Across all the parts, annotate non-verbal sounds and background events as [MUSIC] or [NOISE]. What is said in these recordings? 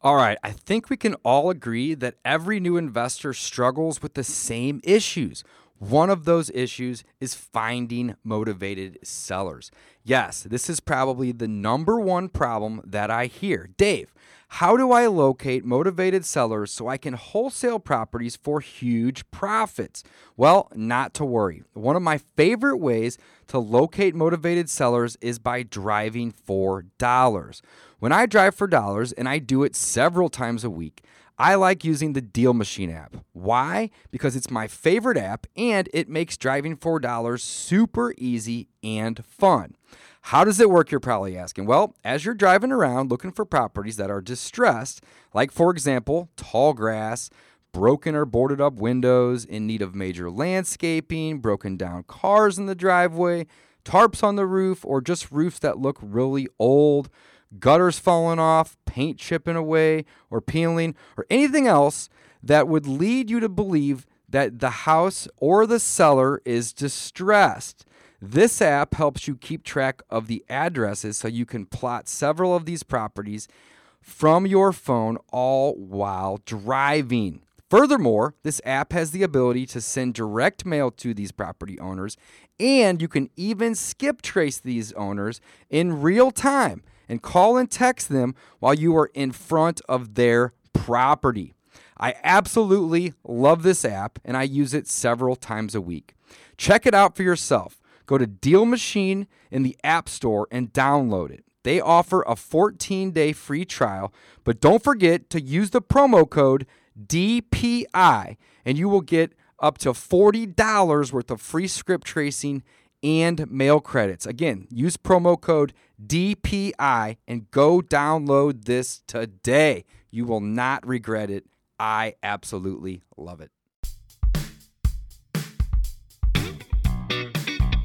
All right, I think we can all agree that every new investor struggles with the same issues. One of those issues is finding motivated sellers. Yes, this is probably the number one problem that I hear. Dave, how do I locate motivated sellers so I can wholesale properties for huge profits? Well, not to worry. One of my favorite ways to locate motivated sellers is by driving for dollars. When I drive for dollars, and I do it several times a week, I like using the Deal Machine app. Why? Because it's my favorite app and it makes driving for dollars super easy and fun. How does it work, you're probably asking? Well, as you're driving around looking for properties that are distressed, like for example, tall grass, broken or boarded up windows, in need of major landscaping, broken down cars in the driveway, tarps on the roof, or just roofs that look really old gutters falling off, paint chipping away or peeling, or anything else that would lead you to believe that the house or the seller is distressed. This app helps you keep track of the addresses so you can plot several of these properties from your phone all while driving. Furthermore, this app has the ability to send direct mail to these property owners, and you can even skip trace these owners in real time and call and text them while you are in front of their property. I absolutely love this app and I use it several times a week. Check it out for yourself. Go to Deal Machine in the App Store and download it. They offer a 14 day free trial, but don't forget to use the promo code DPI and you will get up to $40 worth of free skip tracing and mail credits. Again, use promo code DPI and go download this today. You will not regret it. I absolutely love it.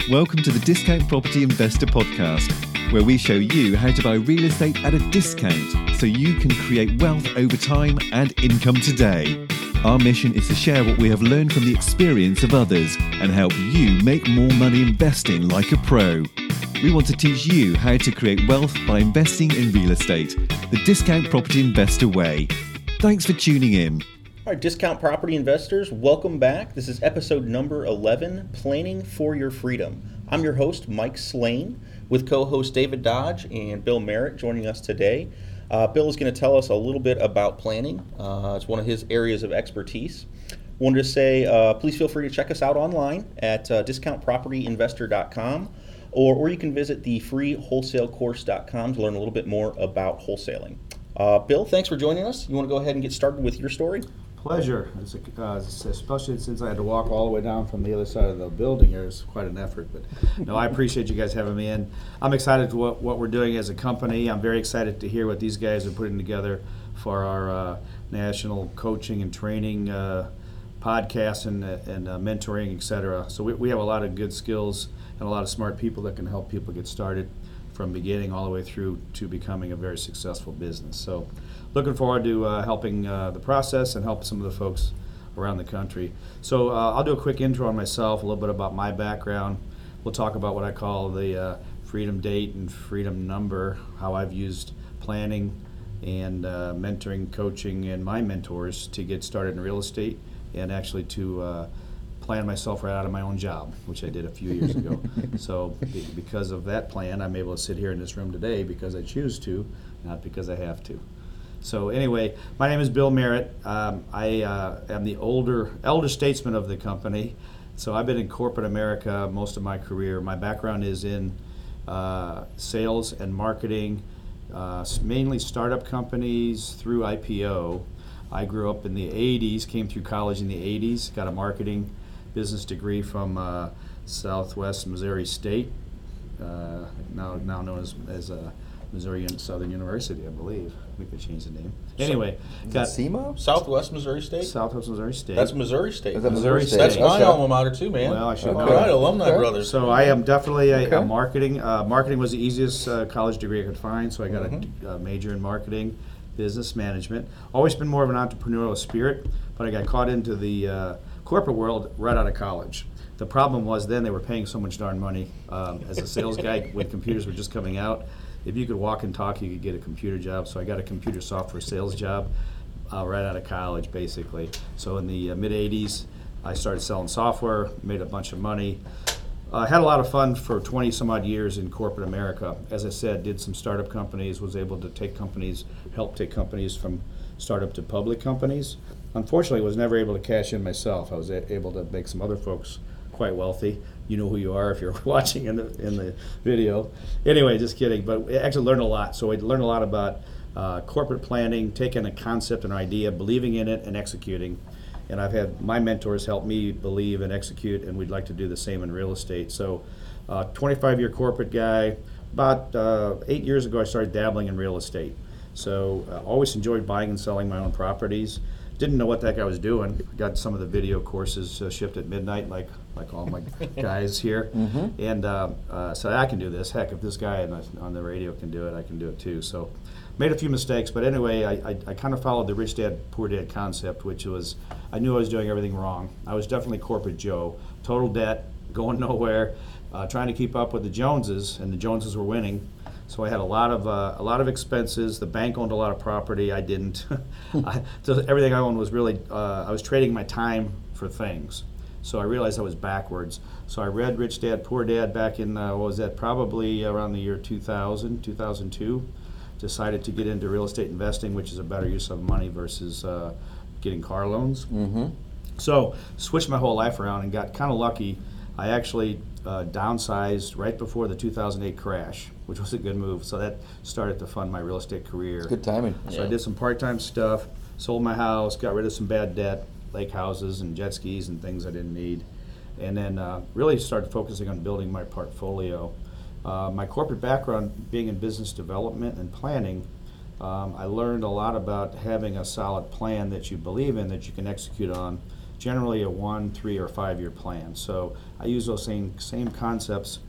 Welcome to the Discount Property Investor Podcast, where we show you how to buy real estate at a discount so you can create wealth over time and income today. Our mission is to share what we have learned from the experience of others and help you make more money investing like a pro. We want to teach you how to create wealth by investing in real estate, the discount property investor way. Thanks for tuning in. All right, discount property investors, welcome back. This is episode number 11 Planning for Your Freedom. I'm your host, Mike Slane, with co host David Dodge and Bill Maret joining us today. Uh, Bill is going to tell us a little bit about planning. Uh, it's one of his areas of expertise. Wanted to say, uh, please feel free to check us out online at uh, discountpropertyinvestor.com or, or you can visit the free freewholesalecourse.com to learn a little bit more about wholesaling. Uh, Bill, thanks for joining us. You want to go ahead and get started with your story? Pleasure, especially since I had to walk all the way down from the other side of the building here. It's quite an effort, but no, I appreciate you guys having me in. I'm excited to what, what we're doing as a company. I'm very excited to hear what these guys are putting together for our uh, national coaching and training uh, podcasts and, and uh, mentoring, et cetera. So we, we have a lot of good skills and a lot of smart people that can help people get started from beginning all the way through to becoming a very successful business. So looking forward to uh, helping uh, the process and help some of the folks around the country. So uh, I'll do a quick intro on myself, a little bit about my background. We'll talk about what I call the uh, freedom date and freedom number, how I've used planning and uh, mentoring, coaching, and my mentors to get started in real estate and actually to uh, plan myself right out of my own job, which I did a few years ago. [LAUGHS] so because of that plan, I'm able to sit here in this room today because I choose to, not because I have to. So anyway, my name is Bill Maret. Um, I uh, am the older elder statesman of the company. So I've been in corporate America most of my career. My background is in uh, sales and marketing, uh, mainly startup companies through IPO. I grew up in the 80s, came through college in the 80s, got a marketing business degree from uh, Southwest Missouri State, uh, now now known as, as Missouri Southern University, I believe. I think they changed the name. Anyway, got SEMO? Southwest Missouri State? Southwest Missouri State. That's Missouri State. Is that Missouri Missouri State. That's my Okay. alma mater too, man. Well, I should All know. right, alumni Okay. brothers. So I am definitely a, a Okay. marketing. Uh, marketing was the easiest uh, college degree I could find, so I got Mm-hmm. a, a major in marketing, business management. Always been more of an entrepreneurial spirit, but I got caught into the uh, corporate world right out of college. The problem was then they were paying so much darn money um, as a sales guy when computers were just coming out if you could walk and talk, you could get a computer job. So I got a computer software sales job uh, right out of college, basically. So in the uh, mid 80s, I started selling software, made a bunch of money. I had a lot of fun for 20 some odd years in corporate America. As I said, did some startup companies, was able to take companies, help take companies from startup to public companies. Unfortunately, I was never able to cash in myself. I was a- able to make some other folks quite wealthy. You know who you are if you're [LAUGHS] watching in the in the video. Anyway, just kidding. But I actually learned a lot. So I learned a lot about uh, corporate planning, taking a concept, and an idea, believing in it, and executing. And I've had my mentors help me believe and execute, and we'd like to do the same in real estate. So, uh, 25 year corporate guy. About uh, eight years ago, I started dabbling in real estate. So, uh, always enjoyed buying and selling my own properties. Didn't know what heck I was doing. Got some of the video courses uh, shipped at midnight, like like all my guys here. And uh, uh, so I can do this. Heck, if this guy on the, on the radio can do it, I can do it too. So made a few mistakes, but anyway, I, I, I kind of followed the rich dad poor dad concept, which was I knew I was doing everything wrong. I was definitely corporate Joe, total debt, going [LAUGHS] nowhere, uh, trying to keep up with the Joneses, and the Joneses were winning. So I had a lot of uh, a lot of expenses. The bank owned a lot of property. I didn't. [LAUGHS] I, so everything I owned was really uh, I was trading my time for things. So I realized I was backwards. So I read Rich Dad Poor Dad back in uh, what was that? Probably around the year 2000, 2002. Decided to get into real estate investing, which is a better use of money versus uh, getting car loans. Mm-hmm. So switched my whole life around and got kind of lucky. I actually uh, downsized right before the 2008 crash, which was a good move. So that started to fund my real estate career. Good timing. So I did some part-time stuff, sold my house, got rid of some bad debt, lake houses and jet skis and things I didn't need, and then uh, really started focusing on building my portfolio. Uh, my corporate background, being in business development and planning, um, I learned a lot about having a solid plan that you believe in that you can execute on. Generally, a one, three, or five-year plan. So I use those same same concepts,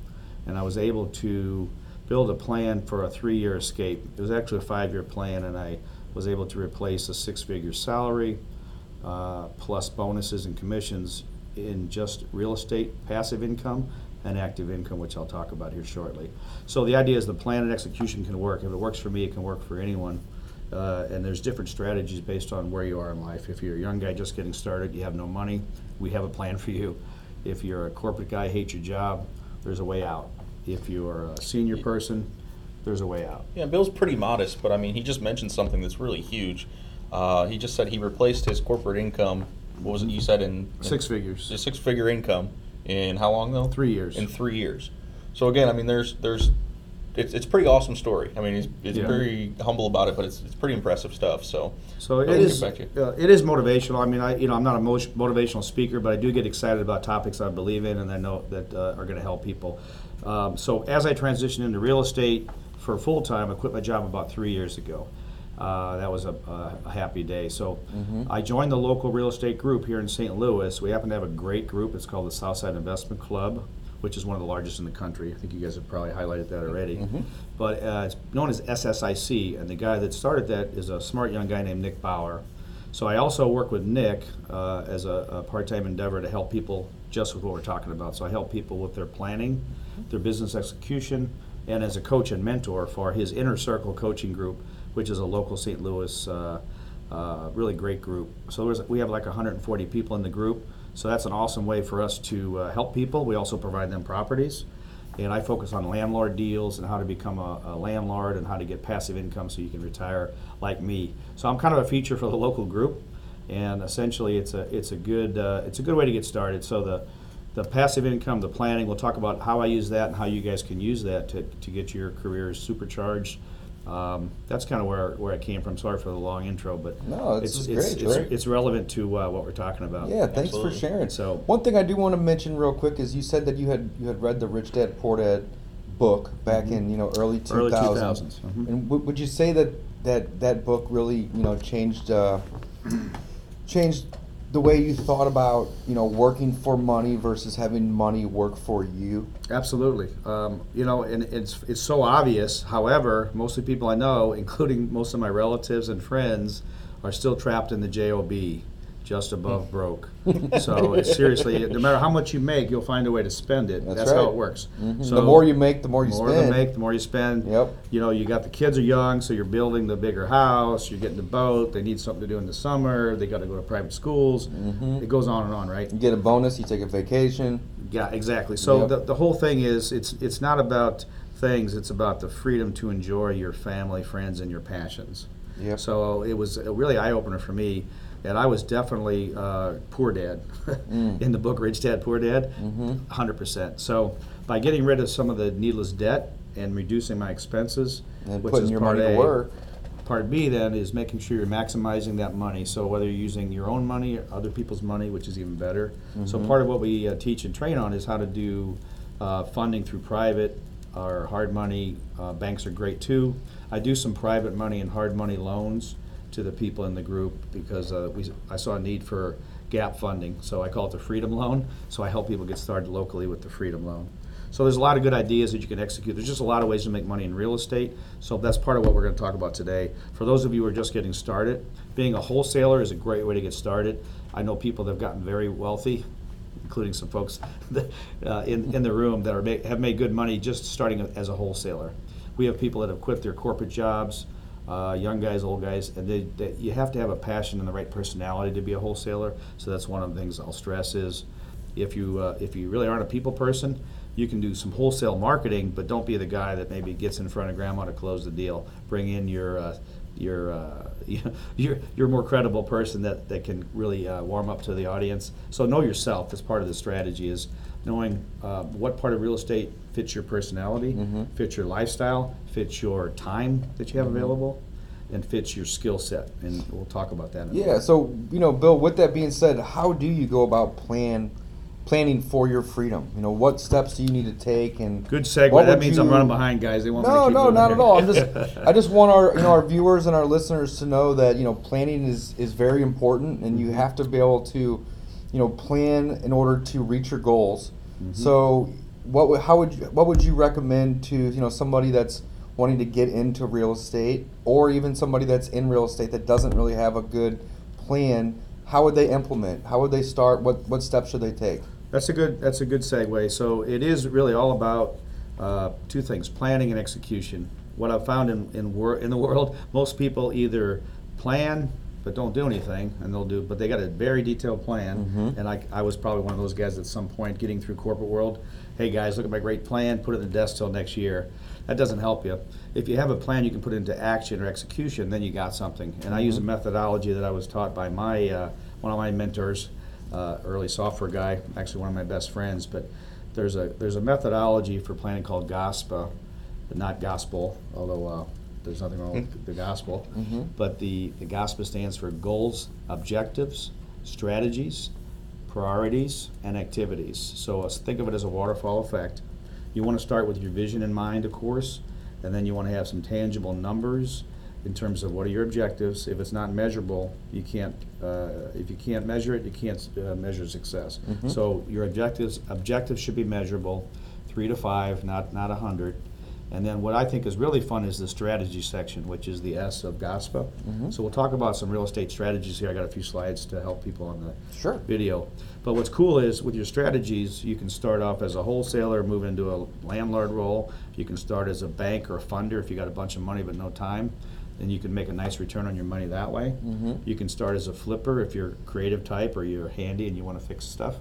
and I was able to build a plan for a three-year escape. It was actually a five-year plan, and I was able to replace a six-figure salary uh, plus bonuses and commissions in just real estate passive income and active income, which I'll talk about here shortly. So the idea is the plan and execution can work. If it works for me, it can work for anyone. Uh, and there's different strategies based on where you are in life. If you're a young guy just getting started, you have no money, we have a plan for you. If you're a corporate guy, hate your job, there's a way out. If you're a senior person, there's a way out. Yeah, Bill's pretty modest, but I mean, he just mentioned something that's really huge. Uh, he just said he replaced his corporate income. What was it you said in, in Six figures. a six-figure income in how long though? Three years. In three years. So again, I mean, there's there's it's it's pretty awesome story. I mean, he's, he's Yeah. very humble about it, but it's it's pretty impressive stuff. So So it is, get back to uh, it is motivational. I mean, I, you know, I'm not a mo- motivational speaker, but I do get excited about topics I believe in and I know that uh, are going to help people. Um, so as I transitioned into real estate for full time, I quit my job about three years ago. Uh, that was a, a, happy day. So I joined the local real estate group here in St. Louis. We happen to have a great group. It's called the Southside Investment Club, which is one of the largest in the country. I think you guys have probably highlighted that already. But uh, it's known as SSIC, and the guy that started that is a smart young guy named Nick Bauer. So I also work with Nick uh, as a, a part-time endeavor to help people just with what we're talking about. So I help people with their planning, their business execution, and as a coach and mentor for his Inner Circle Coaching Group, which is a local St. Louis uh, uh, really great group. So there's, we have like 140 people in the group. So that's an awesome way for us to uh, help people. We also provide them properties. And I focus on landlord deals and how to become a, a landlord and how to get passive income so you can retire like me. So I'm kind of a feature for the local group, and essentially it's a it's a good uh, it's a good way to get started. So the the passive income, the planning, we'll talk about how I use that and how you guys can use that to, to get your careers supercharged. Um, that's kind of where, where I came from. Sorry for the long intro, but No, this is it's, great, it's, Trey. it's relevant to uh, what we're talking about. Yeah, thanks Absolutely. for sharing. So- one thing I do want to mention real quick is you said that you had you had read the Rich Dad Poor Dad book back in you know early two Early 2000s. mhm. And w- would you say that that that book really you know changed uh, changed the way you thought about you know working for money versus having money work for you? Absolutely. Um, you know, and it's it's so obvious. However, most of the people I know, [LAUGHS] including most of my relatives and friends, are still trapped in the job. Just above broke. [LAUGHS] So it's seriously, no matter how much you make, you'll find a way to spend it. That's That's, how right. it works. Mhm. So the more you make, the more you spend. the more spend. you make, the more you spend. Yep. You know, you got the kids are young, so you're building the bigger house. You're getting the boat. They need something to do in the summer. They got to go to private schools. Mm-hmm. It goes on and on, right? You get a bonus. You take a vacation. Yeah, exactly. So Yep. the, the whole thing is it's it's not about things. It's about the freedom to enjoy your family, friends, and your passions. Yep. So it was a really eye opener for me, and I was definitely uh, poor dad Mm. [LAUGHS] in the book Rich Dad Poor Dad, Mm-hmm. hundred percent. So by getting rid of some of the needless debt and reducing my expenses, And which putting is your part money to work. Part B then is making sure you're maximizing that money. So whether you're using your own money or other people's money, which is even better. So Mm-hmm. part of what we uh, teach and train on is how to do uh, funding through private or hard money. Uh, banks are great too. I do some private money and hard money loans to the people in the group because uh, we, I saw a need for gap funding. So I call it the Freedom Loan. So I help people get started locally with the Freedom Loan. So there's a lot of good ideas that you can execute. There's just a lot of ways to make money in real estate. So that's part of what we're going to talk about today. For those of you who are just getting started, being a wholesaler is a great way to get started. I know people that have gotten very wealthy, including some folks [LAUGHS] uh, in, in the room that are have made good money just starting as a wholesaler. We have people that have quit their corporate jobs, uh, young guys, old guys, and they, they, you have to have a passion and the right personality to be a wholesaler. So that's one of the things I'll stress is if you uh, if you really aren't a people person, you can do some wholesale marketing, but don't be the guy that maybe gets in front of grandma to close the deal. Bring in your uh, your uh, [LAUGHS] you're a more credible person that, that can really uh, warm up to the audience. So know yourself as part of the strategy is knowing uh, what part of real estate fits your personality, fits your lifestyle, fits your time that you have available, and fits your skill set. And we'll talk about that. In a Yeah. minute. So you know, Bill. With that being said, how do you go about plan planning for your freedom? You know, what steps do you need to take? And Good segue. what That would means I'm you- running behind, guys. They want me No, to keep no, moving not here. at all. I'm just, [LAUGHS] I just want our, you know, our viewers and our listeners to know that you know planning is is very important, and Mm-hmm. you have to be able to, you know, plan in order to reach your goals. Mm-hmm. So, what would, how would you, what would you recommend to you know somebody that's wanting to get into real estate, or even somebody that's in real estate that doesn't really have a good plan? How would they implement? How would they start? What what steps should they take? That's a good. That's a good segue. So it is really all about uh, two things: planning and execution. What I've found in in, wor- in the world, most people either plan but don't do anything, and they'll do, but they got a very detailed plan. And I, I was probably one of those guys at some point getting through corporate world. Hey guys, look at my great plan. Put it in the desk till next year. That doesn't help you. If you have a plan, you can put into action or execution. Then you got something. And I use a methodology that I was taught by my uh, one of my mentors uh, early software guy, actually one of my best friends. But there's a there's a methodology for planning called GOSPA, but not gospel, although uh, there's nothing wrong with the gospel. But the the GOSPA stands for goals, objectives, strategies, priorities, and activities. So uh, think of it as a waterfall effect. You want to start with your vision in mind, of course, and then you want to have some tangible numbers in terms of what are your objectives. If it's not measurable, you can't. Uh, if you can't measure it, you can't uh, measure success. So your objectives objectives should be measurable, three to five, not not a hundred. And then what I think is really fun is the strategy section, which is the S of GOSPA. So we'll talk about some real estate strategies here. I got a few slides to help people on the Sure. video. But what's cool is with your strategies, you can start off as a wholesaler, move into a landlord role. You can start as a bank or a funder if you got a bunch of money but no time. Then you can make a nice return on your money that way. You can start as a flipper if you're a creative type or you're handy and you want to fix stuff.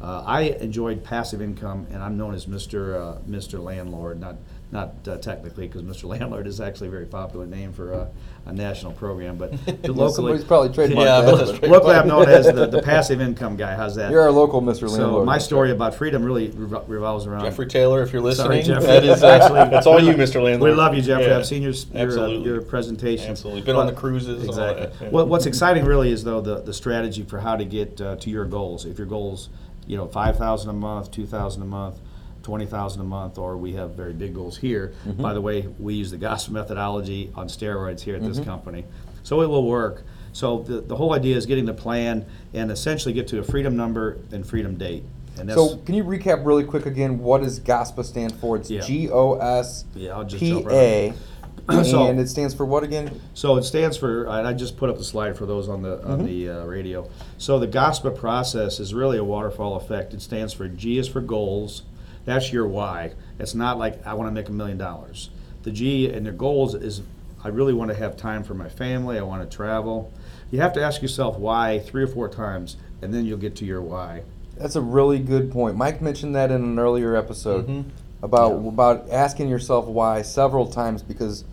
Uh, I enjoyed passive income, and I'm known as Mr. Uh, Mr. Landlord, not not uh, technically, because Mr. Landlord is actually a very popular name for uh, a national program, but [LAUGHS] locally, Somebody's probably [LAUGHS] trademarked Yeah, that. that's but- right. locally I'm known as the, the passive income guy. How's that? You're our local Mr. Landlord. So Landlord. my story about freedom really revol- revolves around Jeffrey Taylor, if you're Sorry, listening, Jeffrey. that is Actually, [LAUGHS] actually that's all you, Mr. Landlord. We love you, Jeffrey. Yeah. I've seen your your, uh, Absolutely. your presentation. Absolutely. Been on the cruises and all Exactly. that, yeah. What, what's exciting really is though the, the strategy for how to get uh, to your goals. If your goals, you know, five thousand a month, two thousand a month, twenty thousand a month, or we have very big goals here. Mm-hmm. By the way, we use the GOSPA methodology on steroids here at Mm-hmm. this company, so it will work. So the, the whole idea is getting the plan and essentially get to a freedom number and freedom date. And that's, So, can you recap really quick again? What does GOSPA stand for? It's Yeah. G O S Yeah, I'll just P jump right So- and it stands for what again? So it stands for, and I just put up the slide for those on the on the uh, radio. So the GOSPA process is really a waterfall effect. It stands for G is for goals. That's your why. It's not like I want to make a million dollars. The G and the goals is I really want to have time for my family. I want to travel. You have to ask yourself why three or four times, and then you'll get to your why. That's a really good point. Mike mentioned that in an earlier episode Mhm. about Yeah. about asking yourself why several times because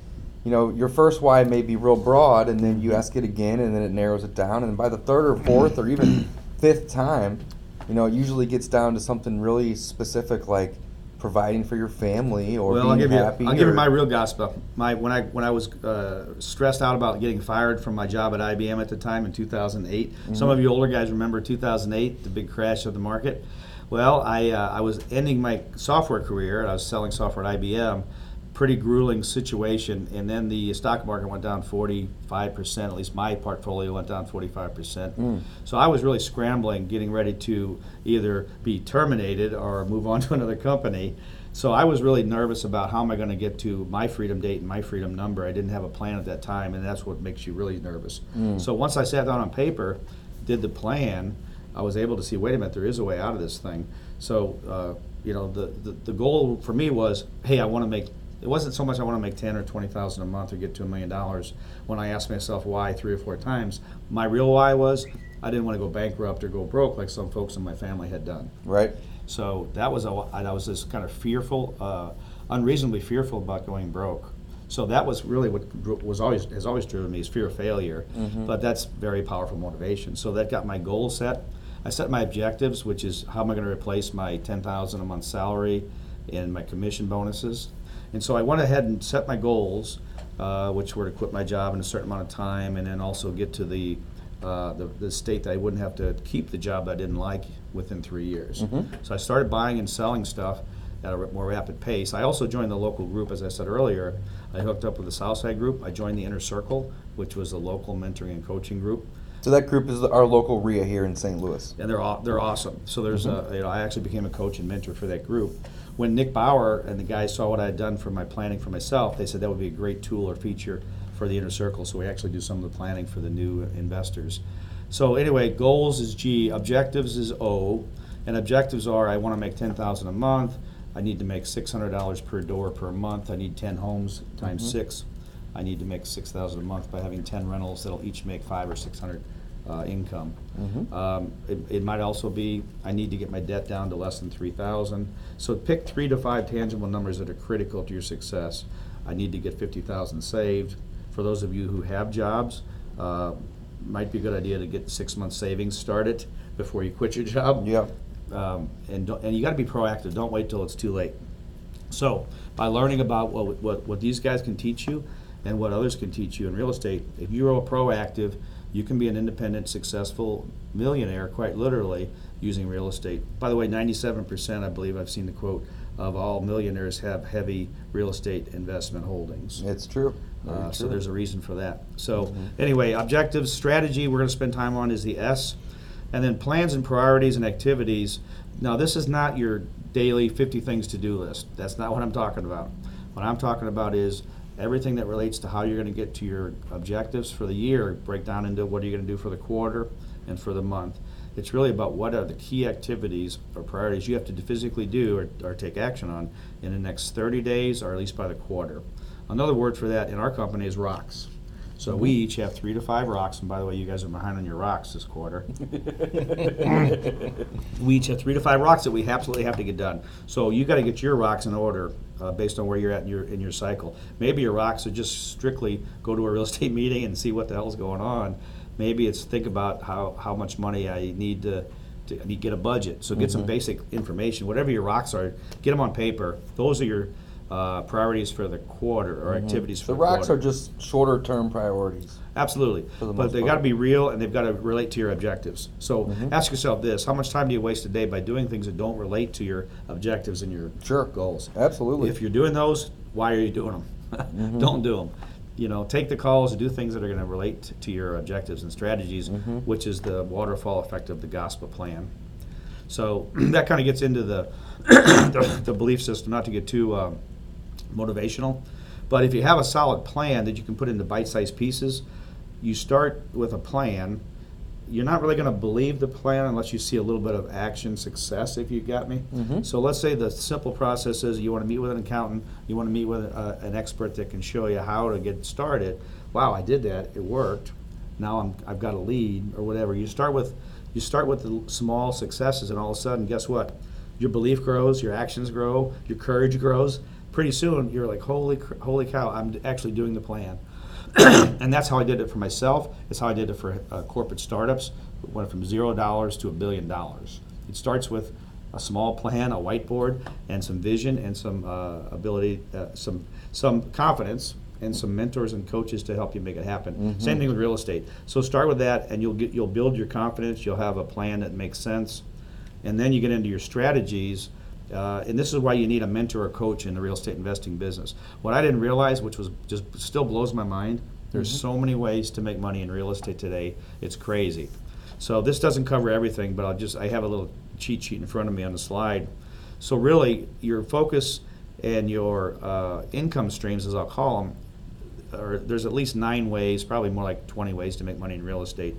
you know your first why may be real broad and then you ask it again and then it narrows it down and by the third or fourth or even [CLEARS THROAT] fifth time, you know, it usually gets down to something really specific like providing for your family or well, being I'll give happy. you. I'll give you my real GOSPA. My when I when I was uh, stressed out about getting fired from my job at IBM at the time in 2008. Mm-hmm. Some of you older guys remember 2008, the big crash of the market. Well, I uh, I was ending my software career. and I was selling software at IBM. Pretty grueling situation, and then the stock market went down 45 percent. At least my portfolio went down 45 percent. Mm. So I was really scrambling, getting ready to either be terminated or move on [LAUGHS] to another company. So I was really nervous about how am I going to get to my freedom date and my freedom number. I didn't have a plan at that time, and that's what makes you really nervous. So once I sat down on paper, did the plan, I was able to see, wait a minute, there is a way out of this thing. So, uh, you know, the, the, the goal for me was, hey, I want to make, it wasn't so much I want to make 10 or 20,000 a month or get to a million dollars. When I asked myself why three or four times, my real why was I didn't want to go bankrupt or go broke like some folks in my family had done. right. So that was a, I was just kind of fearful, uh, unreasonably fearful about going broke. So that was really what was always has always driven me is fear of failure. But that's very powerful motivation. So that got my goal set. I set my objectives, which is how am I going to replace my ten thousand a month salary and my commission bonuses. And so I went ahead and set my goals, uh, which were to quit my job in a certain amount of time, and then also get to the uh, the, the state that I wouldn't have to keep the job I didn't like within three years. So I started buying and selling stuff at a r- more rapid pace. I also joined the local group, as I said earlier. I hooked up with the Southside group. I joined the Inner Circle, which was a local mentoring and coaching group. So that group is our local RIA here in St. Louis. and they're aw- they're awesome. So there's a you know I actually became a coach and mentor for that group. When Nick Bauer and the guys saw what I had done for my planning for myself, they said that would be a great tool or feature for the inner circle. So we actually do some of the planning for the new investors. So anyway, goals is G, objectives is O, and objectives are I want to make ten thousand a month. I need to make six hundred dollars per door per month. I need ten homes times mm-hmm. six. I need to make six thousand a month by having ten rentals that'll each make five or six hundred uh, income. Um, it, it might also be I need to get my debt down to less than three thousand. So pick three to five tangible numbers that are critical to your success. I need to get fifty thousand saved. For those of you who have jobs, uh, might be a good idea to get six months savings started before you quit your job. Yep. Um, and don't, and you got to be proactive. Don't wait till it's too late. So, by learning about what, what, what these guys can teach you and what others can teach you in real estate, if you're proactive, you can be an independent, successful millionaire, quite literally, using real estate. By the way, 97%, I believe I've seen the quote, of all millionaires have heavy real estate investment holdings. It's true. Uh, so there's a reason for that. So anyway, objectives, strategy we're going to spend time on is the S, and then plans and priorities and activities. Now this is not your daily 50 things to do list. That's not what I'm talking about. What I'm talking about is everything that relates to how you're going to get to your objectives for the year. Break down into what are you going to do for the quarter and for the month. It's really about what are the key activities or priorities you have to physically do or, or take action on in the next 30 days or at least by the quarter. Another word for that in our company is rocks. So we each have three to five rocks, and by the way, you guys are behind on your rocks this quarter. [LAUGHS] we each have three to five rocks that we absolutely have to get done. So you got to get your rocks in order uh, based on where you're at in your in your cycle. Maybe your rocks are just strictly go to a real [LAUGHS] estate meeting and see what the hell's going on. Maybe it's think about how, how much money I need to, to I need to get a budget. So get some basic information. Whatever your rocks are, get them on paper. Those are your uh, priorities for the quarter or activities for The the rocks quarter. are just shorter term priorities. Absolutely, For the but most they got to part. Mm-hmm. be real and they've got to relate to your objectives. So ask yourself this: How much time do you waste a day by doing things that don't relate to your objectives and your Sure. goals? Absolutely. If you're doing those, why are you doing them? Mm-hmm. [LAUGHS] don't do them. You know, take the calls and do things that are going to relate t- to your objectives and strategies, Mm-hmm. which is the waterfall effect of the GOSPA plan. So [CLEARS THROAT] that kind of gets into the, [COUGHS] the the belief system. Not to get too um, motivational, But if you have a solid plan that you can put into bite-sized pieces, you start with a plan. You're not really going to believe the plan unless you see a little bit of action success, if you got me. So let's say the simple process is you want to meet with an accountant, you want to meet with uh, an expert that can show you how to get started. Wow, I did that, it worked. Now I'm, I've got a lead or whatever. You start with, you start with the small successes, and all of a sudden, guess what? Your belief grows, your actions grow, your courage grows. Pretty soon, you're like, holy, holy cow! I'm actually doing the plan. [CLEARS THROAT] and that's how I did it for myself. It's how I did it for uh, corporate startups. Went from zero dollars to a billion dollars. It starts with a small plan, a whiteboard, and some vision, and some uh, ability, uh, some some confidence, and some mentors and coaches to help you make it happen. Same thing with real estate. So start with that, and you'll get you'll build your confidence. You'll have a plan that makes sense, and then you get into your strategies. Uh, and this is why you need a mentor or coach in the real estate investing business. What I didn't realize, which was just still blows my mind, there's so many ways to make money in real estate today. It's crazy. So this doesn't cover everything, but I'll just I have a little cheat sheet in front of me on the slide. So really, your focus and your uh, income streams, as I'll call them, or there's at least nine ways, probably more like 20 ways to make money in real estate.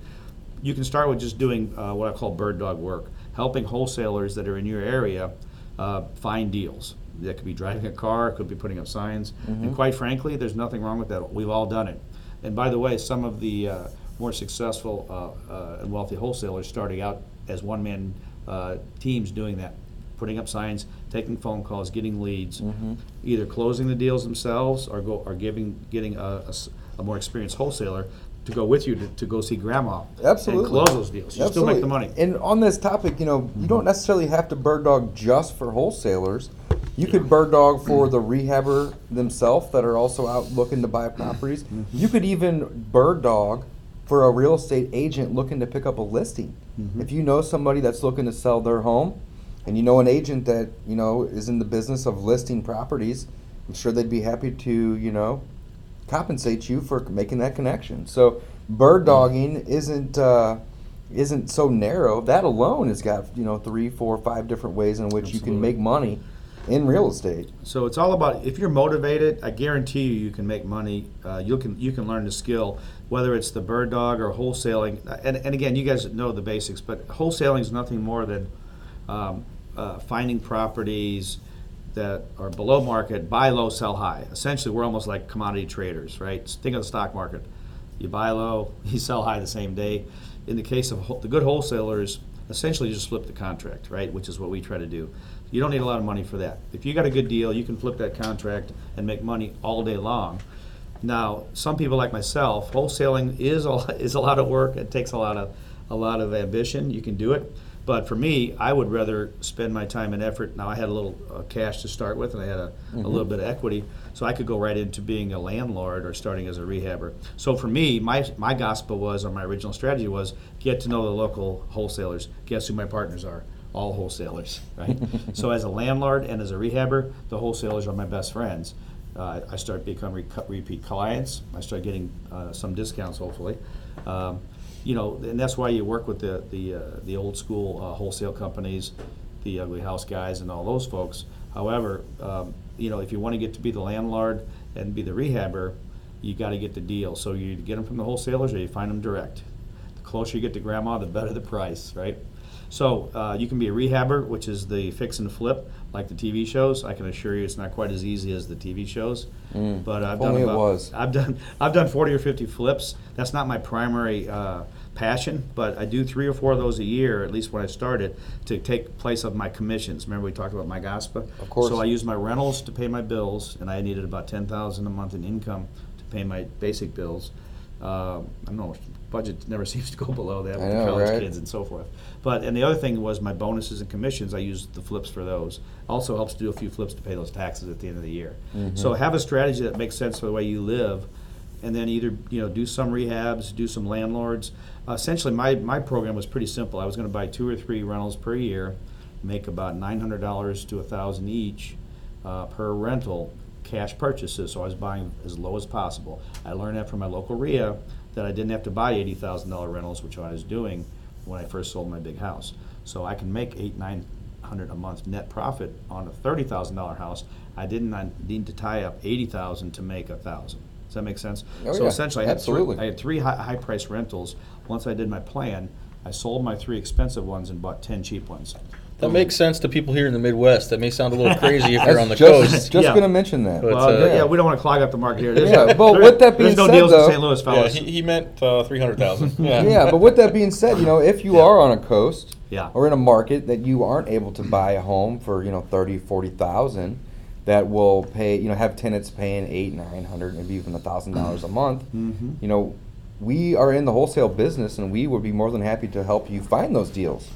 You can start with just doing uh, what I call bird dog work, helping wholesalers that are in your area uh, find deals. That could be driving a car, could be putting up signs, and quite frankly, there's nothing wrong with that. We've all done it. And by the way, some of the uh, more successful uh, uh, and wealthy wholesalers starting out as one-man uh, teams doing that, putting up signs, taking phone calls, getting leads, either closing the deals themselves or go or giving getting a more experienced wholesaler to go with you to, to go see grandma Absolutely. and close those deals. You still make the money. And on this topic, you know, you don't necessarily have to bird dog just for wholesalers. You could bird dog for the rehabber themselves that are also out looking to buy properties. Mm-hmm. You could even bird dog for a real estate agent looking to pick up a listing. Mm-hmm. If you know somebody that's looking to sell their home, and you know an agent that you know is in the business of listing properties, I'm sure they'd be happy to you know compensate you for making that connection. So bird dogging isn't uh, isn't so narrow. That alone has got you know three, four, five different ways in which you can make money in real estate. So it's all about if you're motivated. I guarantee you, you can make money. Uh, you can you can learn the skill, whether it's the bird dog or wholesaling. And, and again, you guys know the basics, but wholesaling is nothing more than um, uh, finding properties that are below market, buy low, sell high. Essentially, we're almost like commodity traders, right? Think of the stock market. You buy low, [LAUGHS] you sell high the same day. In the case of the good wholesalers, essentially you just flip the contract, right? Which is what we try to do. You don't need a lot of money for that. If you got a good deal, you can flip that contract and make money all day long. Now, some people like myself, wholesaling is a, [LAUGHS] is a lot of work. It takes a lot of a lot of ambition. You can do it, but for me, I would rather spend my time and effort. Now, I had a little uh, cash to start with, and I had a, a little bit of equity, so I could go right into being a landlord or starting as a rehabber. So for me, my my GOSPA was, or my original strategy was, get to know the local wholesalers. Guess who my partners are? All wholesalers, right? [LAUGHS] so as a landlord and as a rehabber, the wholesalers are my best friends. Uh, I start becoming repeat clients. I start getting uh, some discounts, hopefully. Um, you know, and that's why you work with the the, uh, the old school uh, wholesale companies, the ugly house guys, and all those folks. However, um, you know, if you want to get to be the landlord and be the rehabber, you got to get the deal. So you get them from the wholesalers, or you find them direct. The closer you get to grandma, the better the price, right? So uh, you can be a rehabber, which is the fix and flip, like the TV shows. I can assure you, it's not quite as easy as the TV shows. But I've done about. I've done I've done 40 or 50 flips. That's not my primary uh, passion, but I do three or four of those a year, at least when I started, to take place of my commissions. Remember we talked about my GOSPA? Of course. So I use my rentals to pay my bills, and I needed about 10,000 a month in income to pay my basic bills. Uh, I don't know, budget never [LAUGHS] seems to go below that with I the college right? kids and so forth. But and the other thing was my bonuses and commissions. I used the flips for those. Also helps to do a few flips to pay those taxes at the end of the year. Mm-hmm. So have a strategy that makes sense for the way you live, and then either you know do some rehabs, do some landlords. Uh, essentially, my my program was pretty simple. I was going to buy two or three rentals per year, make about nine hundred dollars to a thousand each uh, per rental, cash purchases. So I was buying as low as possible. I learned that from my local RIA that I didn't have to buy eighty thousand dollar rentals, which I was doing when I first sold my big house. So I can make eight nine hundred a month net profit on a thirty thousand dollar house. I didn't need to tie up eighty thousand to make a thousand. Does that make sense? Oh, so yeah, essentially, I had absolutely. three, I had three high, high price rentals. Once I did my plan, I sold my three expensive ones and bought ten cheap ones. That makes sense to people here in the Midwest. That may sound a little [LAUGHS] crazy if you're on the just, coast. just Yeah. going to mention that. But, Well, uh, yeah. we don't want to clog up the market here. There's, Yeah, but there- with that there's being no said, deals though- in St. Louis, Yeah, fellas. he, he meant uh, 300,000. [LAUGHS] Yeah. yeah, but with that being said, you know, if you Yeah. are on a coast Yeah. or in a market that you aren't able to buy a home for, you know, 30, 40,000 that will pay, you know, have tenants paying 8, 900, maybe even a $1,000 a month, Mhm. you know, we are in the wholesale business and we would be more than happy to help you find those deals.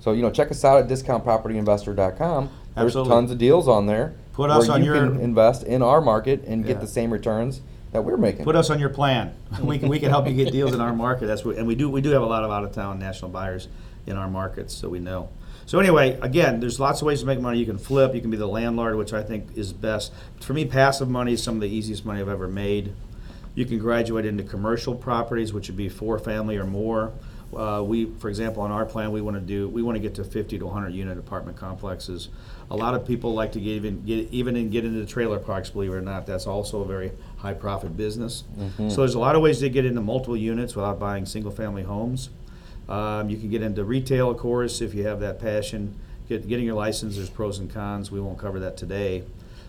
So, you know, check us out at discountpropertyinvestor.com. There's Absolutely. tons of deals on there Put us where on you your- can invest in our market and get the same returns that we're making. Put us on your plan. [LAUGHS] We can, we can help you get deals in our market. That's what, and we do we do have a lot of out of town national buyers in our markets, so we know. So anyway, again, there's lots of ways to make money. You can flip. You can be the landlord, which I think is best. For me, passive money is some of the easiest money I've ever made. You can graduate into commercial properties, which would be four family or more. Uh, we, for example, on our plan, we want to do we want to get to 50 to 100 unit apartment complexes. A lot of people like to get even get even and get into the trailer parks. Believe it or not, that's also a very high profit business. So there's a lot of ways to get into multiple units without buying single family homes. Um, you can get into retail, of course, if you have that passion. Get, getting your license, there's pros and cons. We won't cover that today.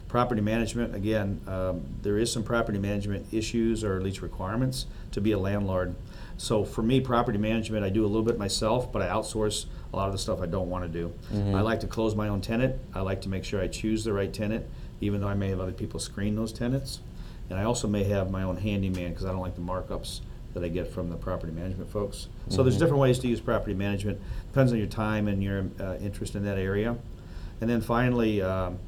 Property management, again, um, there is some property management issues or at least requirements to be a landlord. So for me, property management, I do a little bit myself, but I outsource a lot of the stuff I don't want to do. I like to close my own tenant. I like to make sure I choose the right tenant, even though I may have other people screen those tenants. And I also may have my own handyman because I don't like the markups that I get from the property management folks. So there's different ways to use property management. Depends on your time and your uh, interest in that area. And then finally, um,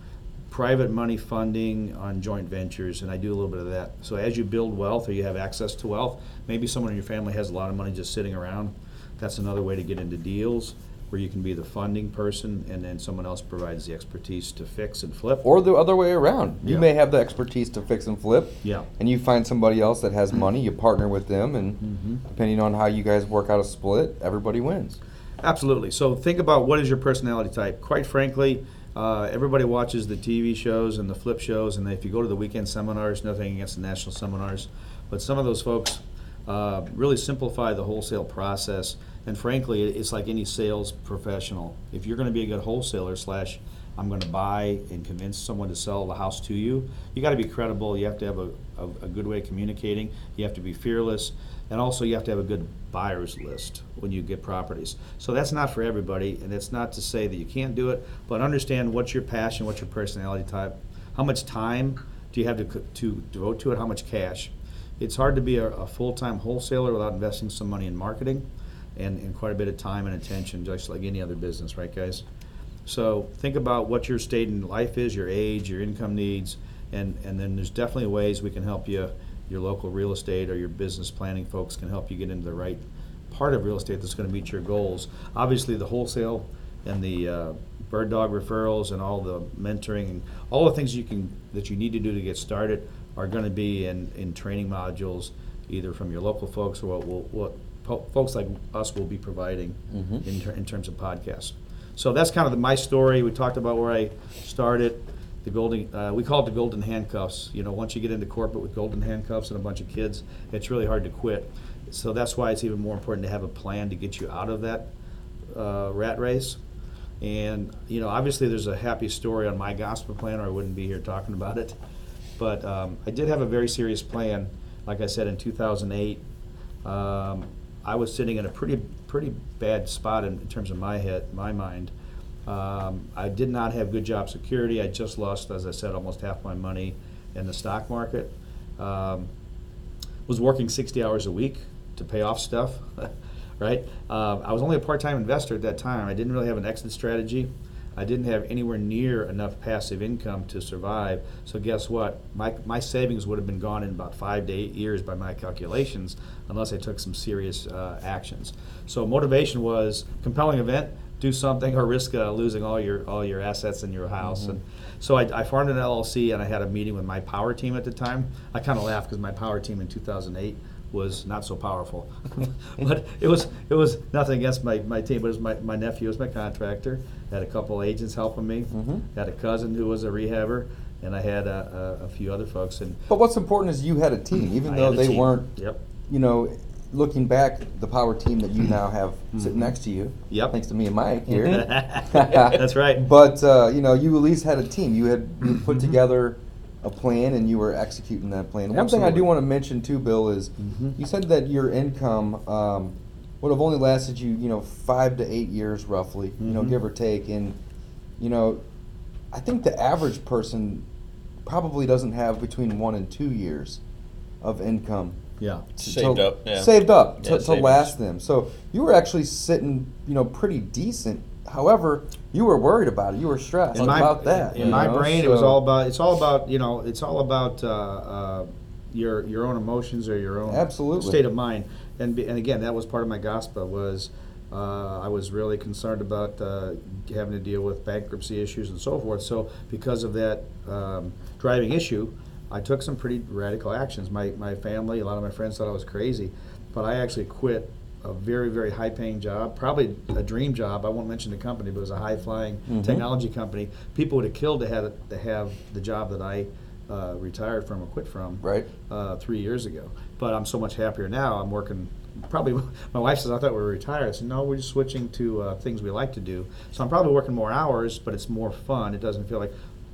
private money funding on joint ventures, and I do a little bit of that. So as you build wealth or you have access to wealth, maybe someone in your family has a lot of money just sitting around. That's another way to get into deals where you can be the funding person and then someone else provides the expertise to fix and flip. Or the other way around. You Yeah. may have the expertise to fix and flip. Yeah. And you find somebody else that has money, you partner with them, and Mhm. depending on how you guys work out a split, everybody wins. Absolutely. So think about what is your personality type. Quite frankly, uh, everybody watches the TV shows and the flip shows, and if you go to the weekend seminars, nothing against the national seminars, but some of those folks uh, really simplify the wholesale process. And frankly, it- it's like any sales professional. If you're going to be a good wholesaler slash I'm going to buy and convince someone to sell the house to you, you got to be credible. You have to have a, a, a good way of communicating. You have to be fearless, and also you have to have a good buyers list when you get properties. So that's not for everybody, and it's not to say that you can't do it, but understand what's your passion, what's your personality type, how much time do you have to, to devote to it, how much cash. It's hard to be a, a full-time wholesaler without investing some money in marketing and, and quite a bit of time and attention, just like any other business, right, guys? So think about what your state in life is, your age, your income needs, and, and then there's definitely ways we can help you, your local real estate or your business planning folks can help you get into the right part of real estate that's gonna meet your goals. Obviously, the wholesale and the uh, bird dog referrals and all the mentoring and all the things you can, that you need to do to get started are gonna be in, in training modules, either from your local folks or what, will- what po- folks like us will be providing Mhm. in, ter- in terms of podcasts. So that's kind of the, my story. We talked about where I started, the golden, uh, we call it the golden handcuffs. You know, once you get into corporate with golden handcuffs and a bunch of kids, it's really hard to quit. So that's why it's even more important to have a plan to get you out of that uh, rat race. And, you know, obviously there's a happy story on my GOSPA plan, or I wouldn't be here talking about it. But um, I did have a very serious plan. Like I said, in 2008, um, I was sitting in a pretty pretty bad spot in, in terms of my head, my mind. Um, I did not have good job security. I just lost, as I said, almost half my money in the stock market. Um, was working 60 hours a week to pay off stuff, [LAUGHS] right? Uh, I was only a part-time investor at that time. I didn't really have an exit strategy. I didn't have anywhere near enough passive income to survive. So guess what? My, my savings would have been gone in about five to eight years by my calculations, unless I took some serious uh, actions. So motivation was compelling event, do something, or risk uh, losing all your all your assets in your house. And so I, I formed an LLC, and I had a meeting with my power team at the time. I kind of laugh because my power team in 2008 was not so powerful. [LAUGHS] but it was it was nothing against my, my team, but it was my, my nephew was my contractor. Had a couple agents helping me. Mhm. Had a cousin who was a rehabber, and I had a, a, a few other folks. And But what's important is you had a team, even I though they team. weren't. Yep. You know, looking back, the power team that you now have sitting next to you. Mm-hmm. Yep. Thanks to me and Mike here. [LAUGHS] That's right. [LAUGHS] But uh, you know, you at least had a team. You had you put Mhm. together a plan, and you were executing that plan. One thing I Absolutely. do want to mention too, Bill, is Mhm. you said that your income um, would have only lasted you, you know, five to eight years roughly, you know, Mhm. give or take. And you know, I think the average person probably doesn't have between one and two years of income Yeah. to- Saved to- up, yeah. saved up Yeah, to, to savings. last them. So you were actually sitting, you know, pretty decent. However, you were worried about it. You were stressed in my, about that. In my know? brain, it was all about. It's all about you know. It's all about uh, uh, your your own emotions or your own Absolutely. state of mind. And and again, that was part of my GOSPA was. Uh, I was really concerned about uh, having to deal with bankruptcy issues and so forth. So, because of that um, driving issue, I took some pretty radical actions. My, my family, a lot of my friends thought I was crazy, but I actually quit a very, very high paying job, probably a dream job. I won't mention the company, but it was a high flying Mhm. technology company. People would have killed to have, to have the job that I uh, retired from or quit from Right. uh, three years ago. But I'm so much happier now. I'm working. Probably, [LAUGHS] my wife says I thought we were retired. I said no, we're just switching to uh, things we like to do. So I'm probably working more hours, but it's more fun. It doesn't feel like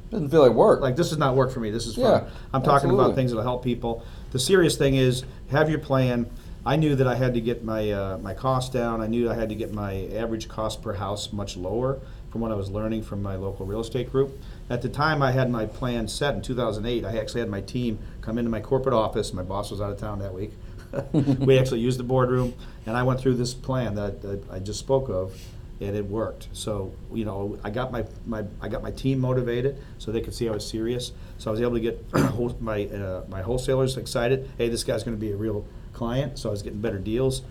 Doesn't feel like work. like this is not work for me. This is fun. Yeah, I'm talking absolutely. about things that'll help people. The serious thing is have your plan. I knew that I had to get my uh, my costs down. I knew I had to get my average cost per house much lower from what I was learning from my local real estate group. At the time, I had my plan set in 2008. I actually had my team come into my corporate office. My boss was out of town that week. [LAUGHS] we actually used the boardroom, and I went through this plan that, that I just spoke of, and it worked. So you know, I got my, my I got my team motivated so they could see I was serious. So I was able to get [CLEARS THROAT] my uh, my wholesalers excited. Hey, this guy's going to be a real client. So I was getting better deals.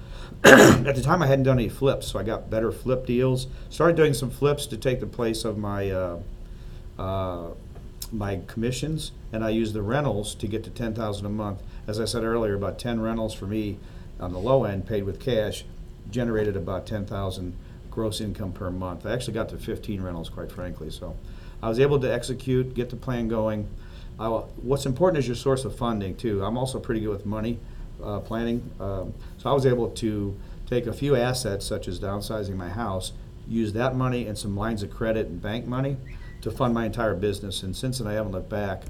At the time, I hadn't done any flips, so I got better flip deals. Started doing some flips to take the place of my. Uh, uh, my commissions, and I used the rentals to get to ten thousand a month. As I said earlier, about ten rentals for me on the low end, paid with cash, generated about ten thousand gross income per month. I actually got to fifteen rentals, quite frankly. So I was able to execute, get the plan going. I, what's important is your source of funding too. I'm also pretty good with money uh, planning, um, so I was able to take a few assets such as downsizing my house, use that money and some lines of credit and bank money to fund my entire business. And since then, I haven't looked back.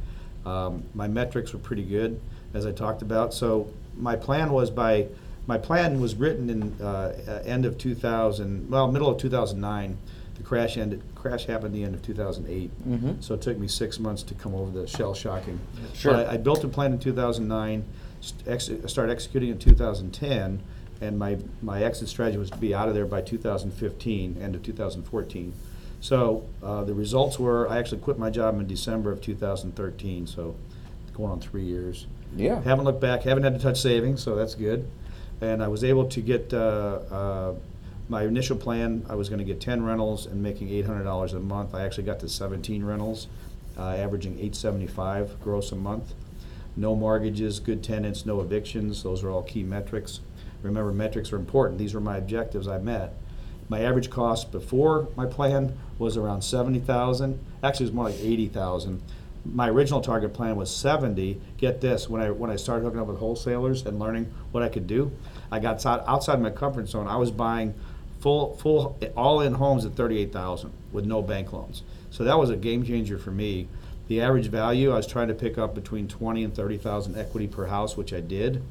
Um, my metrics were pretty good, as I talked about. So my plan was by my plan was written in uh, uh, end of 2000, well, middle of 2009. The crash ended. Crash happened the end of 2008. Mhm. So it took me six months to come over the shell shocking. Sure. But I, I built a plan in 2009. St- ex- started executing in 2010, and my my exit strategy was to be out of there by 2015, end of 2014. So uh, the results were I actually quit my job in December of 2013. So going on three years. Yeah. Haven't looked back. Haven't had to touch savings, so that's good. And I was able to get uh, uh, my initial plan. I was going to get 10 rentals and making $800 a month. I actually got to 17 rentals, uh, averaging 875 gross a month. No mortgages, good tenants, no evictions. Those are all key metrics. Remember, metrics are important. These were my objectives I met. My average cost before my plan was around 70,000. Actually, it was more like 80,000. My original target plan was 70. Get this, when I when I started hooking up with wholesalers and learning what I could do, I got outside, outside my comfort zone. I was buying full full all-in homes at 38,000 with no bank loans. So that was a game changer for me. The average value I was trying to pick up between 20 and 30,000 equity per house, which I did.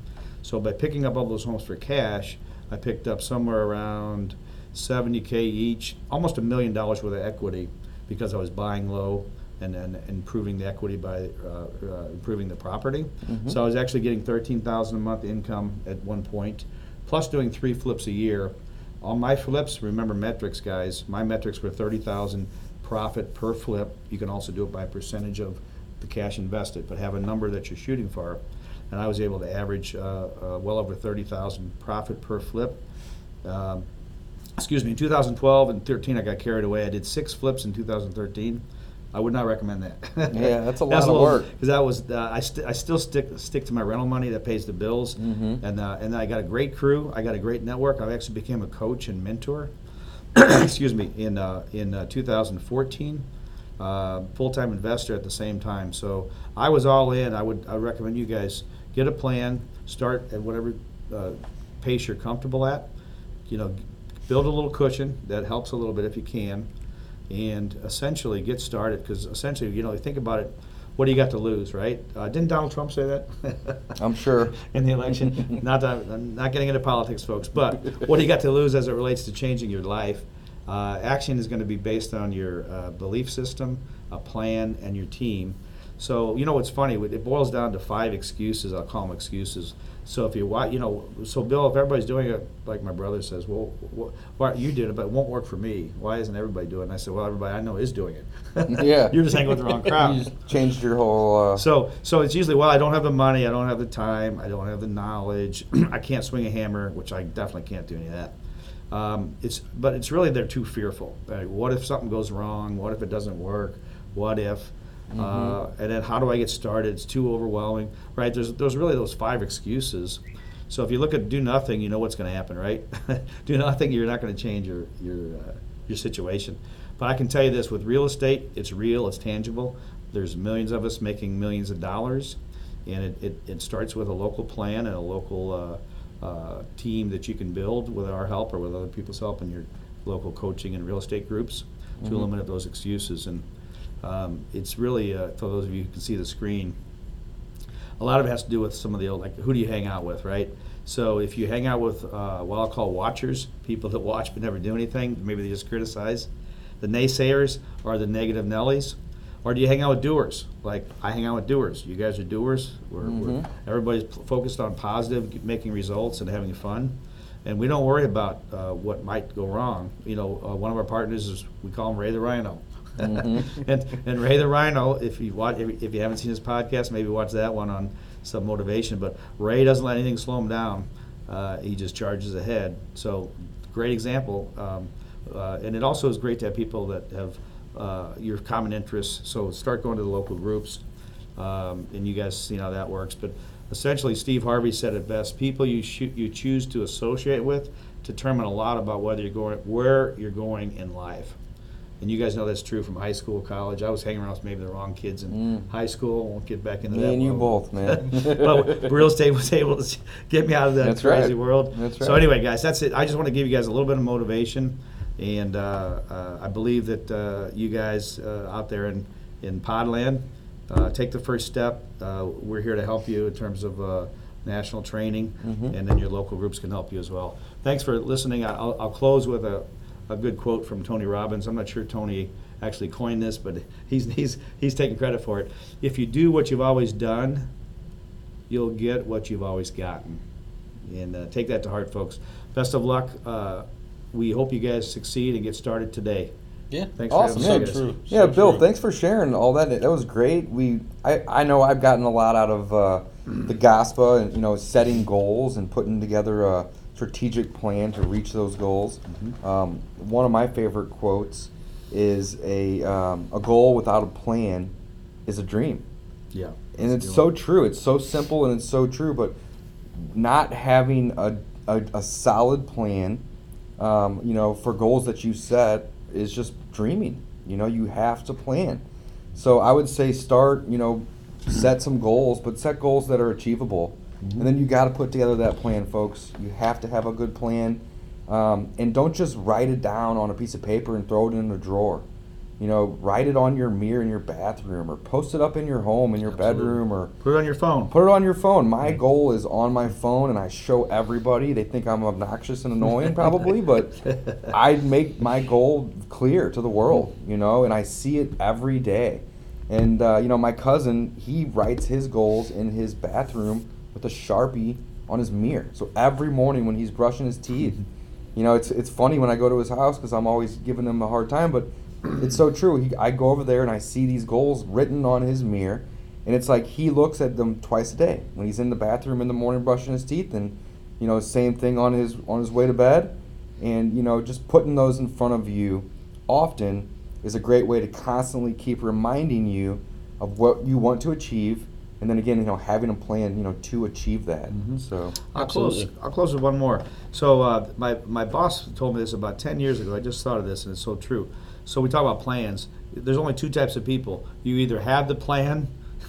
So by picking up all those homes for cash, I picked up somewhere around 70k each, almost a million dollars worth of equity because I was buying low and then improving the equity by uh, uh, improving the property. So I was actually getting 13,000 a month income at one point, plus doing three flips a year. On my flips, remember metrics, guys. My metrics were 30,000 profit per flip. You can also do it by percentage of the cash invested, but have a number that you're shooting for. And I was able to average uh, uh, well over 30,000 profit per flip. Um, excuse me, in 2012 and 13, I got carried away. I did six flips in 2013, I would not recommend that. [LAUGHS] Yeah, that's a lot that's of work. Because that was uh, I, st- I still stick stick to my rental money that pays the bills, Mhm. and uh, and I got a great crew. I got a great network. I actually became a coach and mentor. [COUGHS] excuse me in uh, in uh, 2014. Uh, full-time investor at the same time. So I was all in. I would I recommend you guys get a plan. Start at whatever uh, pace you're comfortable at. You know, build a little cushion that helps a little bit if you can, and essentially get started. Because essentially, you know, think about it. What do you got to lose, right? Uh, didn't Donald Trump say that? [LAUGHS] I'm sure. in the election. [LAUGHS] not that, I'm not getting into politics, folks, but what do you got to lose as it relates to changing your life? Uh, action is going to be based on your uh, belief system, a plan, and your team. So you know what's funny? It boils down to five excuses. I'll call them excuses. So if you wa you know, so Bill, if everybody's doing it, like my brother says, well, wh- why you did it, but it won't work for me. Why isn't everybody doing it? And I said, well, everybody I know is doing it. [LAUGHS] Yeah. you're just hanging with the wrong [LAUGHS] crowd. you just changed your whole. Uh, So, so it's usually, well, I don't have the money, I don't have the time, I don't have the knowledge, [CLEARS THROAT] I can't swing a hammer, which I definitely can't do any of that. Um, it's, but it's really they're too fearful. Like, what if something goes wrong? What if it doesn't work? What if? Uh, and then how do I get started? It's too overwhelming, right? There's there's really those five excuses. So if you look at do nothing, you know what's going to happen, right? [LAUGHS] do nothing, you're not going to change your your uh, your situation. But I can tell you this: with real estate, it's real, it's tangible. There's millions of us making millions of dollars, and it, it, it starts with a local plan and a local uh, uh, team that you can build with our help or with other people's help in your local coaching and real estate groups to eliminate those excuses. And um, it's really, uh, for those of you who can see the screen, a lot of it has to do with some of the old, like who do you hang out with, right? So if you hang out with uh, what I'll call watchers, people that watch but never do anything, maybe they just criticize, the naysayers are the negative Nellies, or do you hang out with doers? Like I hang out with doers. You guys are doers. We're, we're everybody's p- focused on positive, making results and having fun, and we don't worry about uh, what might go wrong. You know, uh, one of our partners is we call him Ray the Rhino. And, and Ray the Rhino, if you watch, if, you haven't seen his podcast, maybe watch that one on some motivation. But Ray doesn't let anything slow him down. Uh, he just charges ahead. So, great example. Um, uh, and it also is great to have people that have uh, your common interests. So start going to the local groups, um, and you guys see how that works. But essentially, Steve Harvey said it best: people you shoo- you choose to associate with determine a lot about whether you're going where you're going in life. And you guys know that's true from high school, college. I was hanging around with maybe the wrong kids in high school. Won't get back into Me that. and you both, man. [LAUGHS] but real estate was able to get me out of that That's crazy right. world. That's right. So anyway, guys, that's it. I just want to give you guys a little bit of motivation, and uh, uh, I believe that uh, you guys uh, out there in in Podland uh, take the first step. Uh, we're here to help you in terms of uh, national training, Mm-hmm. and then your local groups can help you as well. Thanks for listening. I'll, I'll close with a, a good quote from Tony Robbins. I'm not sure Tony actually coined this, but he's he's he's taking credit for it. If you do what you've always done, you'll get what you've always gotten. And uh, take that to heart, folks. Best of luck. Uh, we hope you guys succeed and get started today. Yeah. Thanks for Awesome. having Yeah, So true. Yeah, So Bill, true. thanks for sharing all that. That was great. We, I, I know I've gotten a lot out of uh, the GOSPA and you know setting goals and putting together a strategic plan to reach those goals. Um, one of my favorite quotes is a um, a goal without a plan is a dream, Yeah. and it's so good true. It's so simple and it's so true. But not having a a, a solid plan, um, you know, for goals that you set is just dreaming. You know, you have to plan. So I would say start, you know, set some goals, but set goals that are achievable. And then you got to put together that plan, folks. You have to have a good plan. Um, and don't just write it down on a piece of paper and throw it in a drawer. You know, write it on your mirror in your bathroom or post it up in your home, in your Absolutely. bedroom, or Put it on your phone. Put it on your phone. My goal is on my phone, and I show everybody. They think I'm obnoxious and annoying, probably, but [LAUGHS] I make my goal clear to the world, you know, and I see it every day. And uh, you know, my cousin, he writes his goals in his bathroom with a sharpie on his mirror. So every morning when he's brushing his teeth, you know, it's it's funny when I go to his house because I'm always giving him a hard time, but it's so true. He, I go over there and I see these goals written on his mirror, and it's like he looks at them twice a day when he's in the bathroom in the morning brushing his teeth, and you know, same thing on his on his way to bed, and you know, just putting those in front of you often is a great way to constantly keep reminding you of what you want to achieve, and then again, you know, having a plan, you know, to achieve that. So I'll close. I'll close with one more. So uh, my my boss told me this about ten years ago. I just thought of this, and it's so true. So we talk about plans. There's only two types of people. You either have the plan,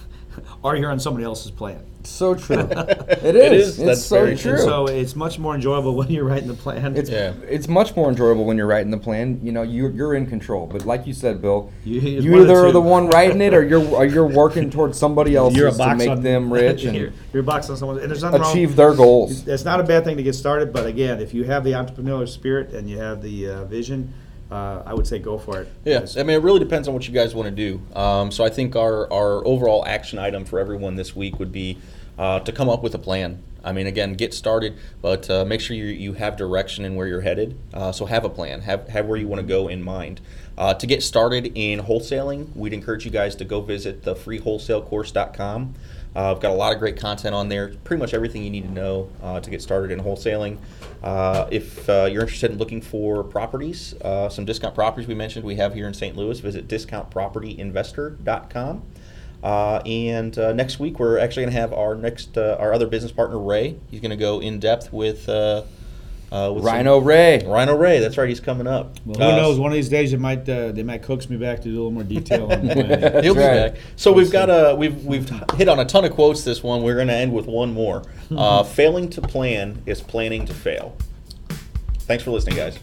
[LAUGHS] or you're on somebody else's plan. So true. [LAUGHS] it It is. is. It's That's so very true. true. So it's much more enjoyable when you're writing the plan. It's Yeah. it's much more enjoyable when you're writing the plan. You know, you're you're in control. But like you said, Bill, You- you, it's one of the either are the one writing it or you're or you're working towards somebody else to make on them rich [LAUGHS] you're, and you're a box on someone, and there's nothing wrong. achieve their goals. It's not a bad thing to get started, but again, if you have the entrepreneurial spirit and you have the uh, vision, uh, I would say go for it. Yeah, I mean, it really depends on what you guys want to do. Um, so I think our, our overall action item for everyone this week would be uh, to come up with a plan. I mean, again, get started, but uh, make sure you, you have direction in where you're headed. Uh, so have a plan, have, have where you want to go in mind. Uh, to get started in wholesaling, we'd encourage you guys to go visit the freewholesalecourse.com. Uh, I've got a lot of great content on there, pretty much everything you need to know uh, to get started in wholesaling. Uh, if uh, you're interested in looking for properties, some discount properties we mentioned we have here in St. Louis, visit discountpropertyinvestor.com. Uh, and uh, next week we're actually going to have our next uh, our other business partner Ray. He's going to go in depth with, uh, uh, with some- Rhino Ray. Rhino Ray. That's right. He's coming up. Well, who Uh, knows? One of these days, they might uh, they might coax me back to do a little more detail on the planning. [LAUGHS] He'll be right. back. So we've got a we've we've hit on a ton of quotes this one. We're going to end with one more. [LAUGHS] Uh, failing to plan is planning to fail. Thanks for listening, guys.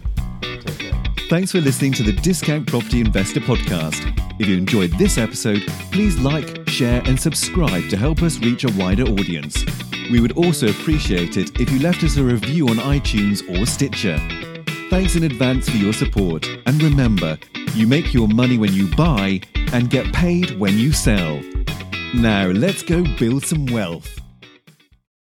Thanks for listening to the Discount Property Investor Podcast. If you enjoyed this episode, please like, share, and subscribe to help us reach a wider audience. We would also appreciate it if you left us a review on iTunes or Stitcher. Thanks in advance for your support, and remember, you make your money when you buy and get paid when you sell. Now, let's go build some wealth.